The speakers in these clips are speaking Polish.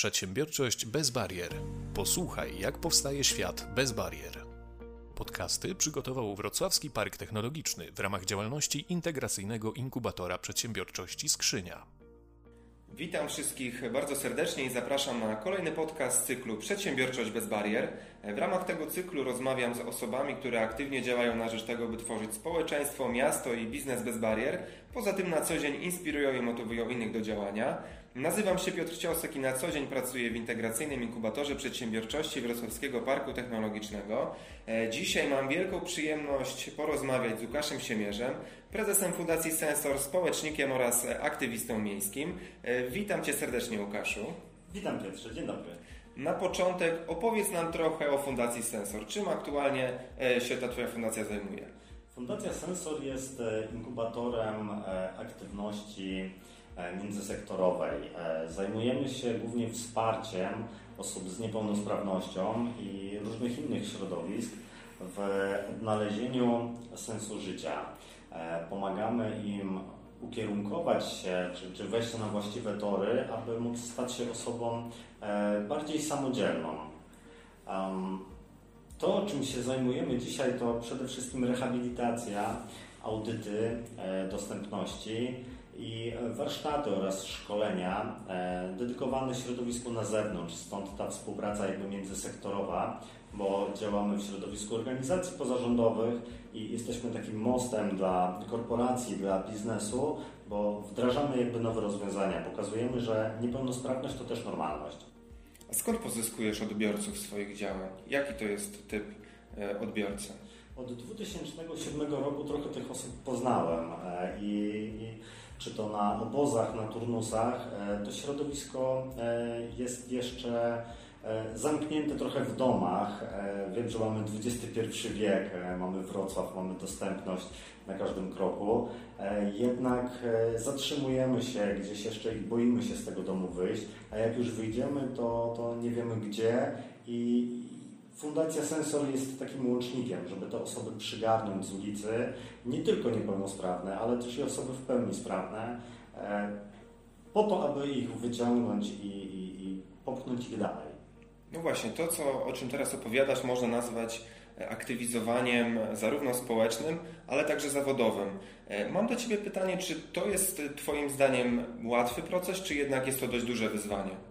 Przedsiębiorczość bez barier. Posłuchaj, jak powstaje świat bez barier. Podcasty przygotował Wrocławski Park Technologiczny w ramach działalności integracyjnego inkubatora przedsiębiorczości Skrzynia. Witam wszystkich bardzo serdecznie i zapraszam na kolejny podcast z cyklu Przedsiębiorczość bez barier. W ramach tego cyklu rozmawiam z osobami, które aktywnie działają na rzecz tego, by tworzyć społeczeństwo, miasto i biznes bez barier. Poza tym na co dzień inspirują i motywują innych do działania. Nazywam się Piotr Ciosek i na co dzień pracuję w integracyjnym inkubatorze przedsiębiorczości Wrocławskiego Parku Technologicznego. E, dzisiaj mam wielką przyjemność porozmawiać z Łukaszem Siemierzem, prezesem Fundacji Sensor, społecznikiem oraz aktywistą miejskim. E, witam Cię serdecznie Łukaszu. Witam Piotrze, dzień dobry. Na początek opowiedz nam trochę o Fundacji Sensor. Czym aktualnie e, się ta Twoja fundacja zajmuje? Fundacja Sensor jest inkubatorem aktywności międzysektorowej. E, zajmujemy się głównie wsparciem osób z niepełnosprawnością i różnych innych środowisk w odnalezieniu sensu życia. E, pomagamy im ukierunkować się, czy, czy wejść na właściwe tory, aby móc stać się osobą bardziej samodzielną. To, czym się zajmujemy dzisiaj, to przede wszystkim rehabilitacja, audyty dostępności i warsztaty oraz szkolenia e, dedykowane środowisku na zewnątrz, stąd ta współpraca jakby międzysektorowa, bo działamy w środowisku organizacji pozarządowych i jesteśmy takim mostem dla korporacji, dla biznesu, bo wdrażamy jakby nowe rozwiązania, pokazujemy, że niepełnosprawność to też normalność. A skąd pozyskujesz odbiorców swoich działań? Jaki to jest typ e, odbiorcy? Od 2007 roku trochę tych osób poznałem e, i, i czy to na obozach, na turnusach, e, to środowisko e, jest jeszcze e, zamknięte trochę w domach. Wiem, że mamy XXI wiek, mamy Wrocław, mamy dostępność na każdym kroku. Jednak zatrzymujemy się gdzieś jeszcze i boimy się z tego domu wyjść, a jak już wyjdziemy, to, to nie wiemy gdzie i, Fundacja Sensor jest takim łącznikiem, żeby te osoby przygarnąć z ulicy, nie tylko niepełnosprawne, ale też i osoby w pełni sprawne, e, po to, aby ich wyciągnąć i, i, i popchnąć ich dalej. No właśnie, to co, o czym teraz opowiadasz można nazwać e, aktywizowaniem zarówno społecznym, ale także zawodowym. E, mam do Ciebie pytanie, czy to jest Twoim zdaniem łatwy proces, czy jednak jest to dość duże wyzwanie?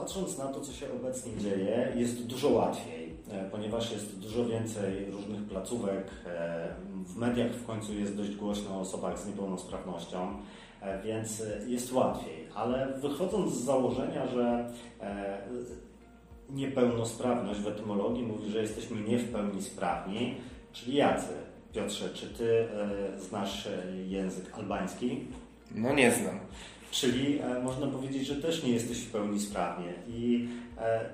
Patrząc na to, co się obecnie dzieje, jest dużo łatwiej, e, ponieważ jest dużo więcej różnych placówek. E, w mediach w końcu jest dość głośno o osobach z niepełnosprawnością, e, więc jest łatwiej. Ale wychodząc z założenia, że niepełnosprawność w etymologii mówi, że jesteśmy nie w pełni sprawni, czyli jacy? Piotrze, czy ty znasz język albański? No nie znam. Czyli e, można powiedzieć, że też nie jesteś w pełni sprawnie. I e,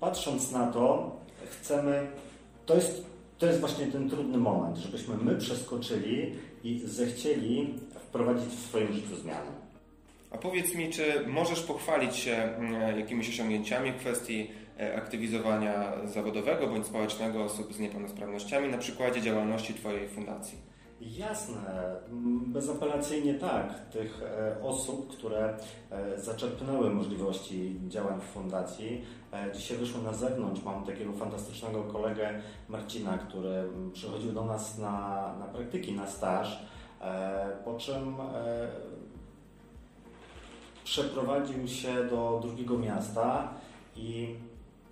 patrząc na to, chcemy. To jest, to jest właśnie ten trudny moment, żebyśmy my przeskoczyli i zechcieli wprowadzić w swoim życiu zmiany. A powiedz mi, czy możesz pochwalić się mm, jakimiś osiągnięciami w kwestii e, aktywizowania zawodowego bądź społecznego osób z niepełnosprawnościami na przykładzie działalności Twojej fundacji? Jasne, bezapelacyjnie tak. Tych e, osób, które e, zaczerpnęły możliwości działań w fundacji, e, dzisiaj wyszły na zewnątrz. Mam takiego fantastycznego kolegę Marcina, który przychodził do nas na, na praktyki, na staż, po czym przeprowadził się do drugiego miasta i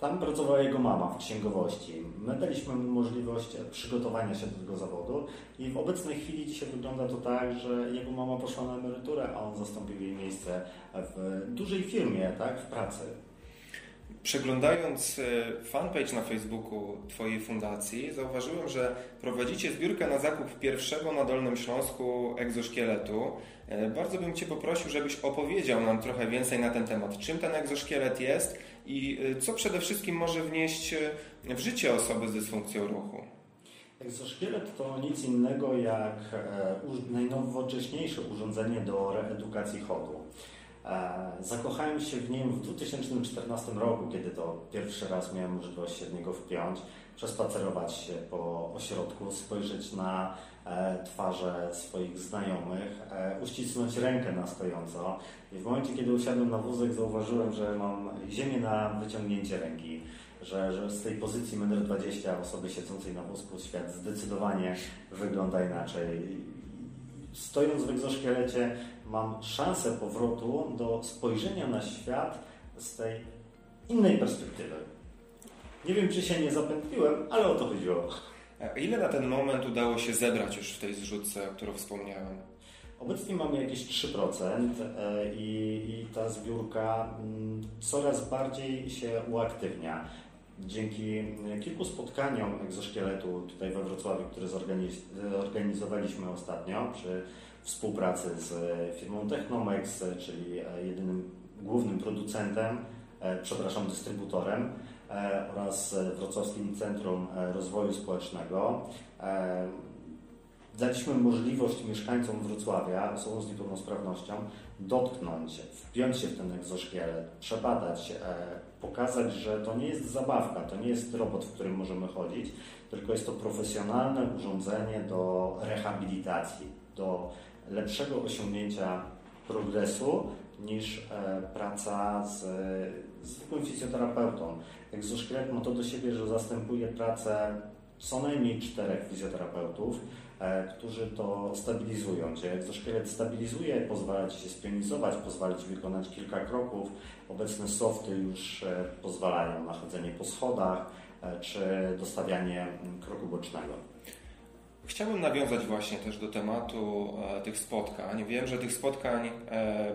tam pracowała jego mama w księgowości. My daliśmy mu możliwość przygotowania się do tego zawodu i w obecnej chwili dzisiaj wygląda to tak, że jego mama poszła na emeryturę, a on zastąpił jej miejsce w dużej firmie, tak, w pracy. Przeglądając e, fanpage na Facebooku Twojej fundacji, zauważyłem, że prowadzicie zbiórkę na zakup pierwszego na Dolnym Śląsku egzoszkieletu. E, bardzo bym Cię poprosił, żebyś opowiedział nam trochę więcej na ten temat. Czym ten egzoszkielet jest i e, co przede wszystkim może wnieść w życie osoby z dysfunkcją ruchu? Egzoszkielet to nic innego jak najnowocześniejsze urządzenie do reedukacji chodu. Zakochałem się w nim w 2014 roku, kiedy to pierwszy raz miałem możliwość się w niego wpiąć, przespacerować się po ośrodku, spojrzeć na E, twarze swoich znajomych, e, uścisnąć rękę na stojąco. I w momencie, kiedy usiadłem na wózek, zauważyłem, że mam ziemię na wyciągnięcie ręki. Że, że z tej pozycji 1,20 m osoby siedzącej na wózku świat zdecydowanie wygląda inaczej. Stojąc w egzoszkielecie mam szansę powrotu do spojrzenia na świat z tej innej perspektywy. Nie wiem, czy się nie zapętliłem, ale o to chodziło. Ile na ten moment udało się zebrać już w tej zrzutce, o którą wspomniałem? Obecnie mamy jakieś 3% e, i, i ta zbiórka mm, coraz bardziej się uaktywnia. Dzięki kilku spotkaniom egzoszkieletu tutaj we Wrocławiu, które zorganizowaliśmy ostatnio przy współpracy z firmą Technomex, czyli jedynym głównym producentem, e, przepraszam, dystrybutorem, E, oraz Wrocławskim Centrum e, Rozwoju Społecznego. E, daliśmy możliwość mieszkańcom Wrocławia, osobom z niepełnosprawnością, dotknąć, wpiąć się w ten egzoszkielet, przebadać, pokazać, że to nie jest zabawka, to nie jest robot, w którym możemy chodzić, tylko jest to profesjonalne urządzenie do rehabilitacji, do lepszego osiągnięcia progresu niż praca z zwykłym fizjoterapeutą. Egzoszkielet ma to do siebie, że zastępuje pracę co najmniej czterech fizjoterapeutów, e, którzy to stabilizują Cię. Egzoszkielet stabilizuje, pozwala Ci się spionizować, pozwala Ci wykonać kilka kroków. Obecne softy już e, pozwalają na chodzenie po schodach e, czy dostawianie kroku bocznego. Chciałbym nawiązać właśnie też do tematu tych spotkań. Wiem, że tych spotkań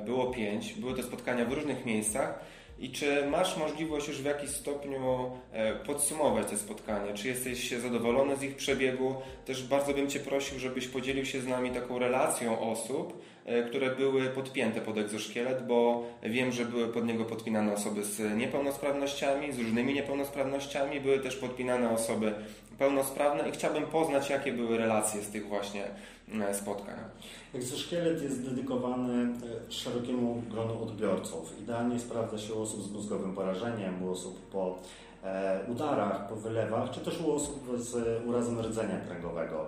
było pięć, były te spotkania w różnych miejscach. I czy masz możliwość już w jakiś stopniu e, podsumować te spotkania? Czy jesteś zadowolony z ich przebiegu? Też bardzo bym Cię prosił, żebyś podzielił się z nami taką relacją osób, e, które były podpięte pod egzoszkielet, bo wiem, że były pod niego podpinane osoby z niepełnosprawnościami, z różnymi niepełnosprawnościami, były też podpinane osoby pełnosprawne i chciałbym poznać, jakie były relacje z tych właśnie e, spotkań. Egzoszkielet jest dedykowany e, szerokiemu gronu odbiorców. Idealnie sprawdza się u osób z mózgowym porażeniem, u osób po e, udarach, po wylewach, czy też u osób z urazem rdzenia kręgowego.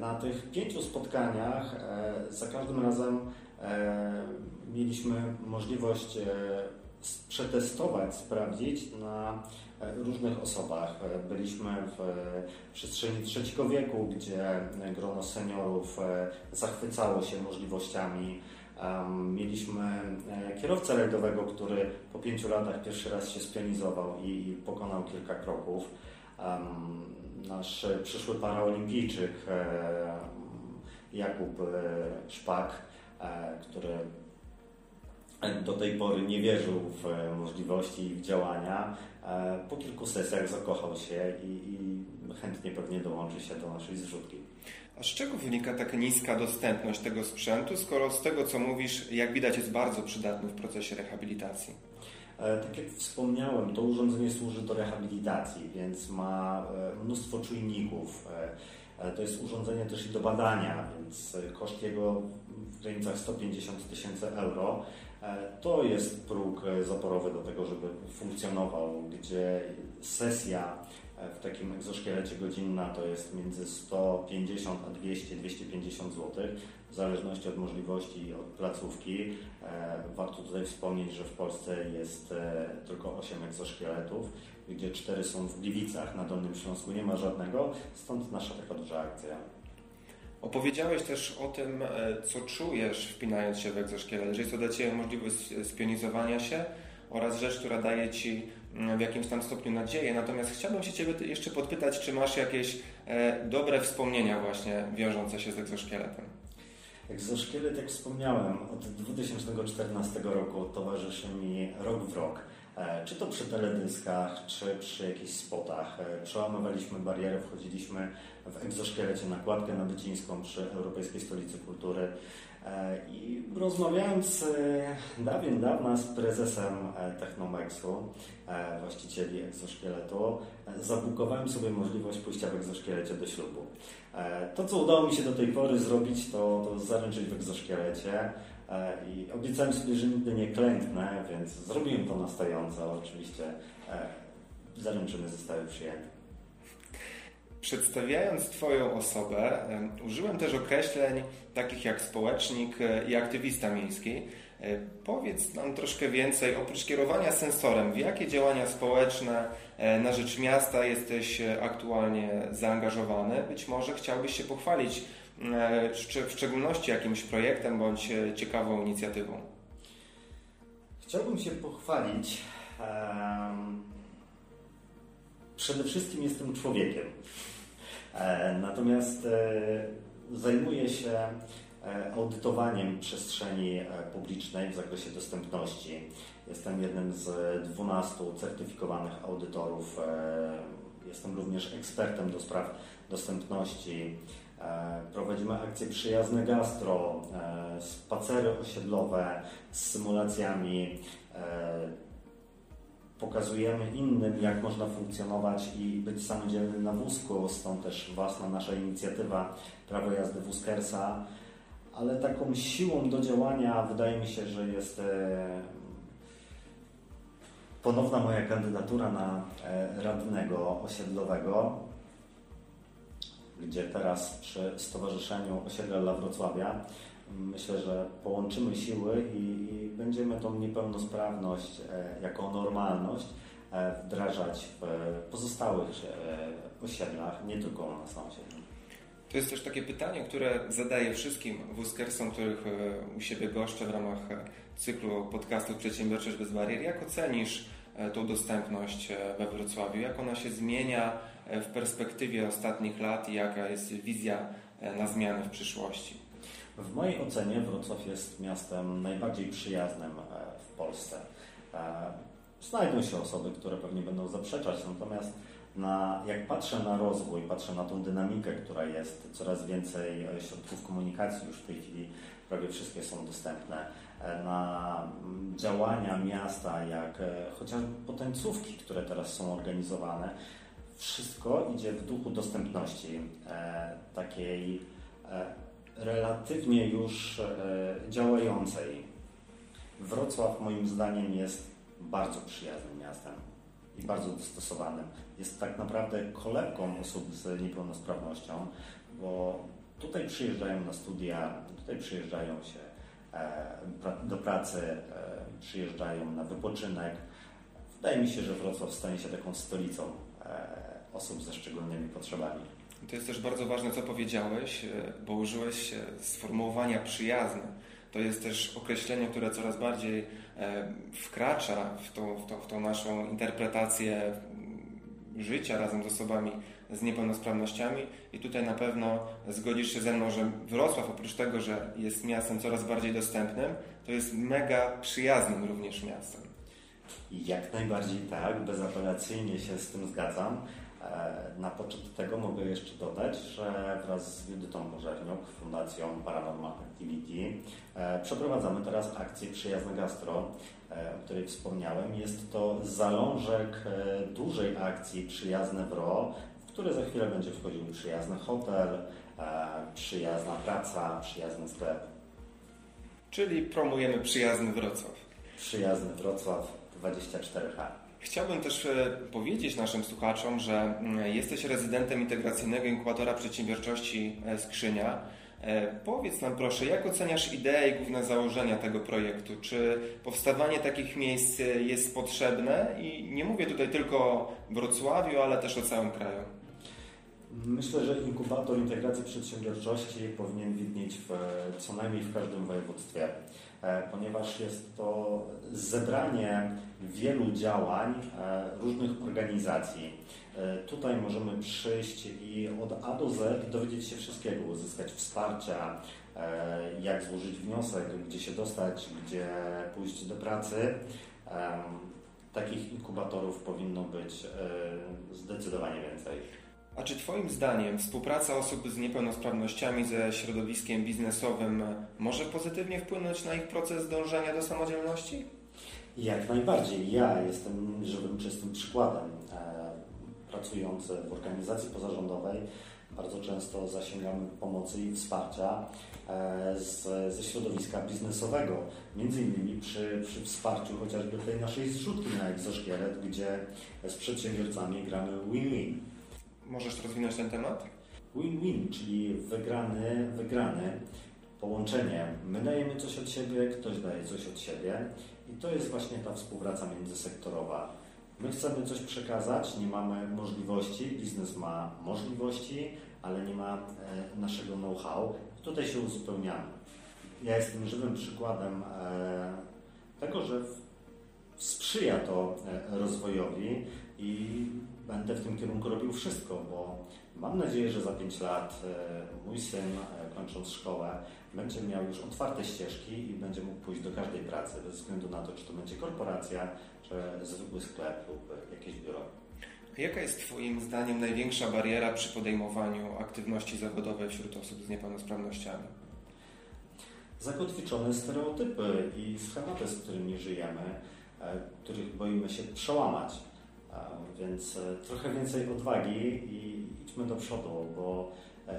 Na tych pięciu spotkaniach za każdym razem mieliśmy możliwość przetestować, sprawdzić na różnych osobach. Byliśmy w przestrzeni trzeciego wieku, gdzie grono seniorów e, zachwycało się możliwościami. Mieliśmy e, kierowcę rajdowego, który po pięciu latach pierwszy raz się spionizował i pokonał kilka kroków. Nasz przyszły paraolimpijczyk e, Jakub Szpak, który do tej pory nie wierzył w możliwości ich działania. E, po kilku sesjach zakochał się i, i chętnie pewnie dołączy się do naszej zrzutki. A z czego wynika taka niska dostępność tego sprzętu, skoro z tego co mówisz, jak widać, jest bardzo przydatny w procesie rehabilitacji? E, tak jak wspomniałem, to urządzenie służy do rehabilitacji, więc ma e, mnóstwo czujników. To jest urządzenie też i do badania, więc koszt jego w granicach 150 tysięcy euro. E, to jest próg e, zaporowy do tego, żeby funkcjonował, gdzie sesja e, w takim egzoszkielecie godzinna to jest między 150 a 200-250 zł, w zależności od możliwości od placówki. Warto tutaj wspomnieć, że w Polsce jest tylko 8 egzoszkieletów, gdzie 4 są w Gliwicach, na Dolnym Śląsku nie ma żadnego, stąd nasza taka duża akcja. Opowiedziałeś też o tym, e, co czujesz wpinając się w egzoszkielet, że jest to dla Ciebie możliwość spionizowania się oraz rzecz, która daje Ci mm, w jakimś tam stopniu nadzieję. Natomiast chciałbym się Ciebie jeszcze podpytać, czy masz jakieś e, dobre wspomnienia właśnie wiążące się z egzoszkieletem? Egzoszkielet, jak wspomniałem, od 2014 roku towarzyszy mi rok w rok. E, czy to przy teledyskach, czy przy jakichś spotach. Przełamywaliśmy bariery, wchodziliśmy w egzoszkielecie nakładkę nabycińską przy Europejskiej Stolicy Kultury. E, I rozmawiając e, dawien dawna z prezesem e, Technomexu, właścicieli egzoszkieletu, zabukowałem sobie możliwość pójścia w egzoszkielecie do ślubu. To, co udało mi się do tej pory zrobić, to, to zaręczyć w egzoszkielecie, i obiecałem sobie, że nigdy nie klęknę, więc zrobiłem to na stojąco. Oczywiście zaręczyny zostały przyjęte. Przedstawiając Twoją osobę, użyłem też określeń takich jak społecznik i aktywista miejski. E, powiedz nam troszkę więcej, oprócz kierowania sensorem, w jakie działania społeczne e, na rzecz miasta jesteś e, aktualnie zaangażowany? Być może chciałbyś się pochwalić w szczególności jakimś projektem bądź ciekawą inicjatywą. Chciałbym się pochwalić. Przede wszystkim jestem człowiekiem. Natomiast zajmuję się E, audytowaniem przestrzeni e, publicznej w zakresie dostępności. Jestem jednym z 12 certyfikowanych audytorów. E, jestem również ekspertem do spraw dostępności. Prowadzimy akcje przyjazne gastro, spacery osiedlowe z symulacjami. Pokazujemy innym, jak można funkcjonować i być samodzielnym na wózku. Stąd też własna nasza inicjatywa Prawo jazdy Wózkersa ale taką siłą do działania wydaje mi się, że jest e, ponowna moja kandydatura na e, radnego osiedlowego, gdzie teraz przy Stowarzyszeniu Osiedla dla Wrocławia myślę, że połączymy siły i, i będziemy tą niepełnosprawność e, jako normalność wdrażać w pozostałych osiedlach, nie tylko u nas na osiedlu. To jest też takie pytanie, które zadaję wszystkim wózkersom, których e, u siebie goszczę w ramach e, cyklu podcastów Przedsiębiorczość bez barier. Jak ocenisz e, tą dostępność we Wrocławiu? Jak ona się zmienia w perspektywie ostatnich lat i jaka jest wizja na zmiany w przyszłości? W mojej ocenie Wrocław jest miastem najbardziej przyjaznym w Polsce. Znajdą się osoby, które pewnie będą zaprzeczać, natomiast na, jak patrzę na rozwój, patrzę na tą dynamikę, która jest, coraz więcej e, środków komunikacji już w tej chwili prawie wszystkie są dostępne, e, na mm, działania miasta, jak e, chociażby potencówki, które teraz są organizowane, wszystko idzie w duchu dostępności, takiej relatywnie już działającej. Wrocław moim zdaniem jest bardzo przyjaznym miastem i bardzo dostosowanym. Jest tak naprawdę kolebką osób z niepełnosprawnością, bo tutaj przyjeżdżają na studia, tutaj przyjeżdżają się e, do pracy, e, przyjeżdżają na wypoczynek. Wydaje mi się, że Wrocław stanie się taką stolicą e, osób ze szczególnymi potrzebami. To jest też bardzo ważne, co powiedziałeś, bo użyłeś sformułowania przyjazne. To jest też określenie, które coraz bardziej wkracza w tą, w tą, w tą naszą interpretację życia razem z osobami z niepełnosprawnościami i tutaj na pewno zgodzisz się ze mną, że Wrocław oprócz tego, że jest miastem coraz bardziej dostępnym, to jest mega przyjaznym również miastem. Jak najbardziej tak, bezapelacyjnie się z tym zgadzam. E, na początek tego mogę jeszcze dodać, że wraz z Judytą Bożerniuk, Fundacją Paranormal Activity, e, przeprowadzamy teraz akcję Przyjazne Gastro, e, o której wspomniałem. Jest to zalążek dużej akcji Przyjazne WRO, w które za chwilę będzie wchodził przyjazny hotel, przyjazna praca, przyjazny sklep. Czyli promujemy przyjazny Wrocław. Przyjazny Wrocław 24H. Chciałbym też e, powiedzieć naszym słuchaczom, że mm, jesteś rezydentem integracyjnego inkubatora przedsiębiorczości e, Skrzynia. E, powiedz nam proszę, jak oceniasz ideę i główne założenia tego projektu? Czy powstawanie takich miejsc jest potrzebne? I nie mówię tutaj tylko o Wrocławiu, ale też o całym kraju. Myślę, że inkubator integracji przedsiębiorczości powinien widnieć w, co najmniej w każdym województwie. E, ponieważ jest to zebranie wielu działań e, różnych organizacji. E, tutaj możemy przyjść i od A do Z dowiedzieć się wszystkiego, uzyskać wsparcia, jak złożyć wniosek, gdzie się dostać, gdzie pójść do pracy. Takich inkubatorów powinno być zdecydowanie więcej. A czy Twoim zdaniem współpraca osób z niepełnosprawnościami ze środowiskiem biznesowym może pozytywnie wpłynąć na ich proces dążenia do samodzielności? Jak najbardziej. Ja jestem żywym, czystym przykładem. E, pracujący w organizacji pozarządowej bardzo często zasięgamy pomocy i wsparcia z, ze środowiska biznesowego. Między innymi przy, przy wsparciu chociażby tej naszej zrzutki na egzoszkielet, gdzie z przedsiębiorcami gramy win-win. Możesz rozwinąć ten temat? Win-win, czyli wygrany, wygrany, połączenie. My dajemy coś od siebie, ktoś daje coś od siebie i to jest właśnie ta współpraca międzysektorowa. My chcemy coś przekazać, nie mamy możliwości, biznes ma możliwości, ale nie ma e, naszego know-how. Tutaj się uzupełniamy. Ja jestem żywym przykładem e, tego, że sprzyja to e, rozwojowi i będę w tym kierunku robił wszystko, bo mam nadzieję, że za 5 lat mój syn, kończąc szkołę, będzie miał już otwarte ścieżki i będzie mógł pójść do każdej pracy, bez względu na to, czy to będzie korporacja, czy zwykły sklep lub jakieś biuro. Jaka jest Twoim zdaniem największa bariera przy podejmowaniu aktywności zawodowej wśród osób z niepełnosprawnościami? Zakotwiczone stereotypy i schematy, z którymi żyjemy, e, których boimy się przełamać. E, więc e, trochę więcej odwagi i idźmy do przodu, bo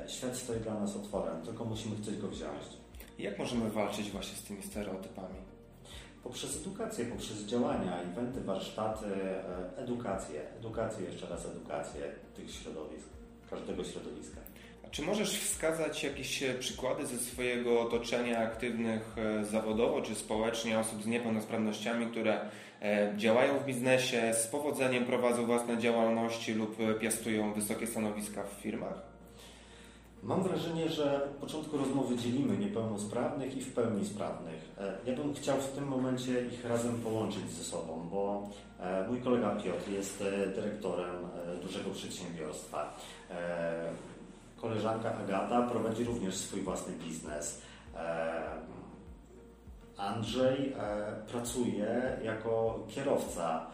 świat stoi dla nas otworem, tylko musimy chcieć go wziąć. Jak możemy walczyć właśnie z tymi stereotypami? poprzez edukację, poprzez działania, eventy, warsztaty, e, edukację, edukację, jeszcze raz edukację tych środowisk, każdego środowiska. A czy możesz wskazać jakieś e, przykłady ze swojego otoczenia aktywnych e, zawodowo czy społecznie osób z niepełnosprawnościami, które działają w biznesie, z powodzeniem prowadzą własne działalności lub piastują wysokie stanowiska w firmach? Mam wrażenie, że od początku rozmowy dzielimy niepełnosprawnych i w pełni sprawnych. E, ja bym chciał w tym momencie ich razem połączyć ze sobą, bo e, mój kolega Piotr jest e, dyrektorem dużego przedsiębiorstwa. Koleżanka Agata prowadzi również swój własny biznes. Andrzej pracuje jako kierowca.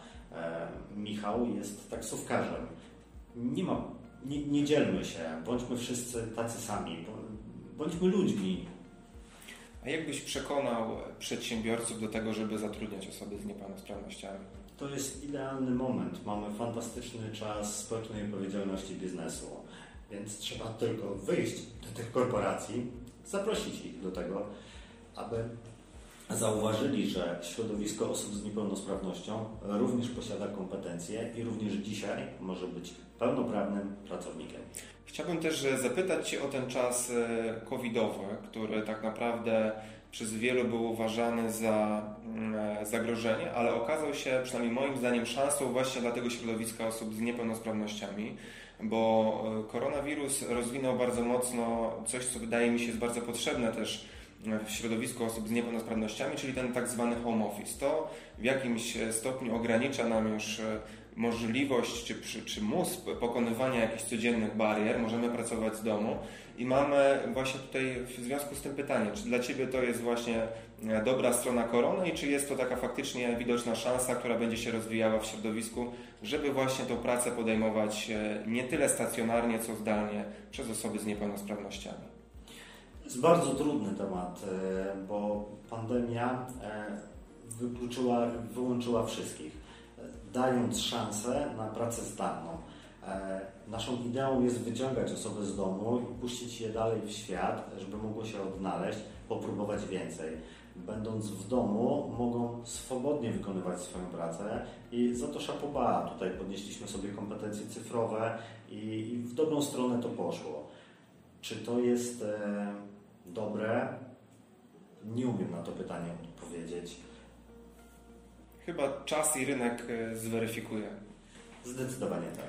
Michał jest taksówkarzem. Nie ma nie, nie dzielmy się, bądźmy wszyscy tacy sami, bądźmy ludźmi. A jak byś przekonał przedsiębiorców do tego, żeby zatrudniać osoby z niepełnosprawnościami? To jest idealny moment. Mamy fantastyczny czas społecznej odpowiedzialności biznesu, więc trzeba tylko wyjść do tych korporacji, zaprosić ich do tego, aby zauważyli, że środowisko osób z niepełnosprawnością również posiada kompetencje i również dzisiaj może być pełnoprawnym pracownikiem. Chciałbym też zapytać Cię o ten czas e, covidowy, który tak naprawdę przez wielu był uważany za mm, e, zagrożenie, ale okazał się, przynajmniej moim zdaniem, szansą właśnie dla tego środowiska osób z niepełnosprawnościami, bo e, koronawirus rozwinął bardzo mocno coś, co wydaje mi się jest bardzo potrzebne też w środowisku osób z niepełnosprawnościami, czyli ten tak zwany home office. To w jakimś stopniu ogranicza nam już możliwość czy, czy mus pokonywania jakichś codziennych barier, możemy pracować z domu i mamy właśnie tutaj w związku z tym pytanie, czy dla Ciebie to jest właśnie e, dobra strona korony i czy jest to taka faktycznie widoczna szansa, która będzie się rozwijała w środowisku, żeby właśnie tą pracę podejmować e, nie tyle stacjonarnie, co zdalnie przez osoby z niepełnosprawnościami? Jest bardzo trudny temat, e, bo pandemia wykluczyła, wyłączyła wszystkich dając szansę na pracę zdalną. E, naszą ideą jest wyciągać osoby z domu i puścić je dalej w świat, żeby mogły się odnaleźć, popróbować więcej. Będąc w domu, mogą swobodnie wykonywać swoją pracę i za to szapoba. Tutaj podnieśliśmy sobie kompetencje cyfrowe i, i w dobrą stronę to poszło. Czy to jest e, dobre? Nie umiem na to pytanie odpowiedzieć. Chyba czas i rynek e, zweryfikuje. Zdecydowanie tak.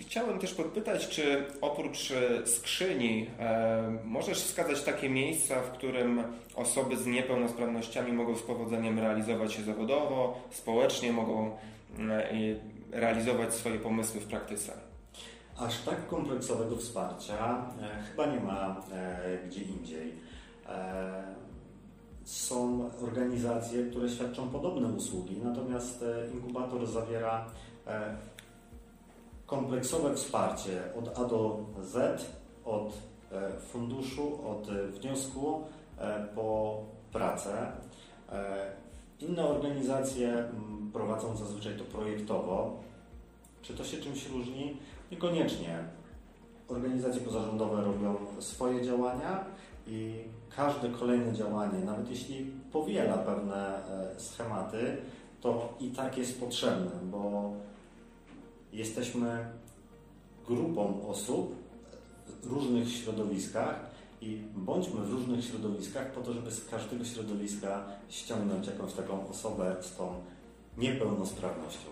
Chciałem też podpytać, czy oprócz e, skrzyni e, możesz wskazać takie miejsca, w którym osoby z niepełnosprawnościami mogą z powodzeniem realizować się zawodowo, społecznie, mogą realizować swoje pomysły w praktyce? Aż tak kompleksowego wsparcia chyba nie ma gdzie indziej są organizacje, które świadczą podobne usługi, natomiast e, inkubator zawiera e, kompleksowe wsparcie od A do Z, od e, funduszu, od wniosku po pracę. Inne organizacje prowadzą zazwyczaj to projektowo. Czy to się czymś różni? Niekoniecznie. organizacje pozarządowe robią swoje działania i każde kolejne działanie, nawet jeśli powiela pewne e, schematy, to i tak jest potrzebne, bo jesteśmy grupą osób w różnych środowiskach i bądźmy w różnych środowiskach po to, żeby z każdego środowiska ściągnąć jakąś taką osobę z tą niepełnosprawnością.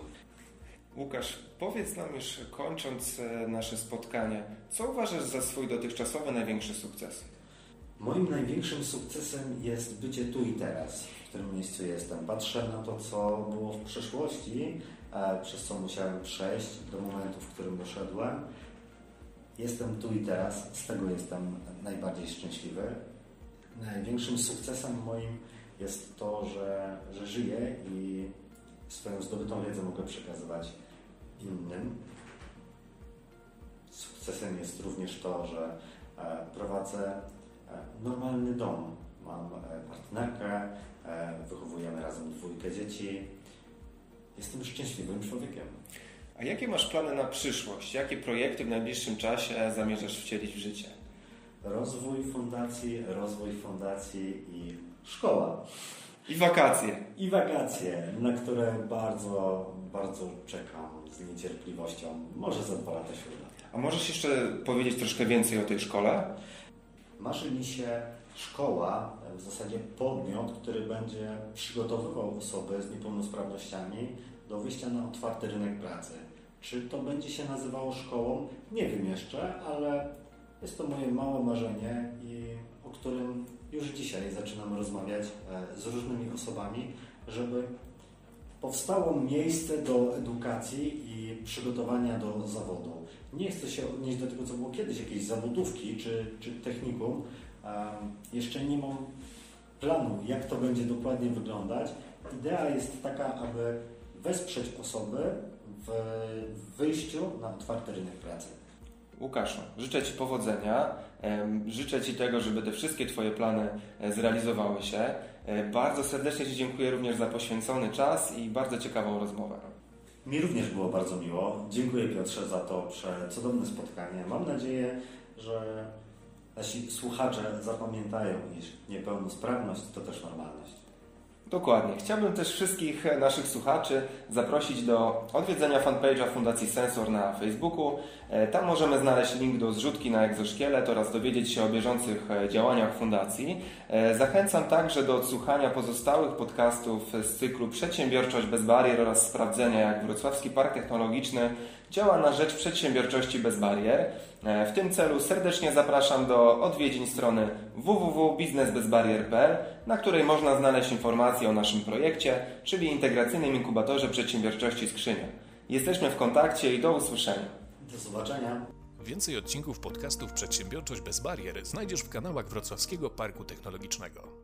Łukasz, powiedz nam już kończąc e, nasze spotkanie, co uważasz za swój dotychczasowy największy sukces? Moim największym sukcesem jest bycie tu i teraz, w którym miejscu jestem. Patrzę na to, co było w przeszłości, e, przez co musiałem przejść do momentu, w którym doszedłem. Jestem tu i teraz, z tego jestem najbardziej szczęśliwy. Największym sukcesem moim jest to, że, że żyję i swoją zdobytą wiedzę mogę przekazywać innym. Sukcesem jest również to, że e, prowadzę normalny dom. Mam e, partnerkę, wychowujemy razem dwójkę dzieci. Jestem szczęśliwym człowiekiem. A jakie masz plany na przyszłość? Jakie projekty w najbliższym czasie zamierzasz wcielić w życie? Rozwój fundacji, rozwój fundacji i szkoła. I wakacje. I wakacje, na które bardzo, bardzo czekam z niecierpliwością. Może za dwa lata się uda. A możesz jeszcze powiedzieć troszkę więcej o tej szkole? Marzy mi się szkoła, w zasadzie podmiot, który będzie przygotowywał osoby z niepełnosprawnościami do wyjścia na otwarty rynek pracy. Czy to będzie się nazywało szkołą? Nie wiem jeszcze, ale jest to moje małe marzenie i o którym już dzisiaj zaczynam rozmawiać e, z różnymi osobami, żeby powstało miejsce do edukacji i przygotowania do zawodu. Nie chcę się odnieść do tego, co było kiedyś, jakieś zawodówki czy, czy technikum. Jeszcze nie mam planu, jak to będzie dokładnie wyglądać. Idea jest taka, aby wesprzeć osoby w wyjściu na otwarty rynek pracy. Łukaszu, życzę Ci powodzenia. Życzę Ci tego, żeby te wszystkie Twoje plany e, zrealizowały się. E, bardzo serdecznie Ci dziękuję również za poświęcony czas i bardzo ciekawą rozmowę. Mi również było bardzo miło. Dziękuję Piotrze za to cudowne spotkanie. Mam nadzieję, że nasi słuchacze zapamiętają, iż niepełnosprawność to też normalność. Dokładnie. Chciałbym też wszystkich naszych słuchaczy zaprosić do odwiedzenia fanpage'a Fundacji Sensor na Facebooku. E, tam możemy znaleźć link do zrzutki na egzoszkielet oraz dowiedzieć się o bieżących e, działaniach Fundacji. E, zachęcam także do odsłuchania pozostałych podcastów z cyklu Przedsiębiorczość bez barier oraz sprawdzenia, jak Wrocławski Park Technologiczny działa na rzecz przedsiębiorczości bez barier. W tym celu serdecznie zapraszam do odwiedzin strony www.biznesbezbarier.pl, na której można znaleźć informacje o naszym projekcie, czyli integracyjnym inkubatorze przedsiębiorczości Skrzynia. Jesteśmy w kontakcie i do usłyszenia. Do zobaczenia. Więcej odcinków podcastów Przedsiębiorczość bez barier znajdziesz w kanałach Wrocławskiego Parku Technologicznego.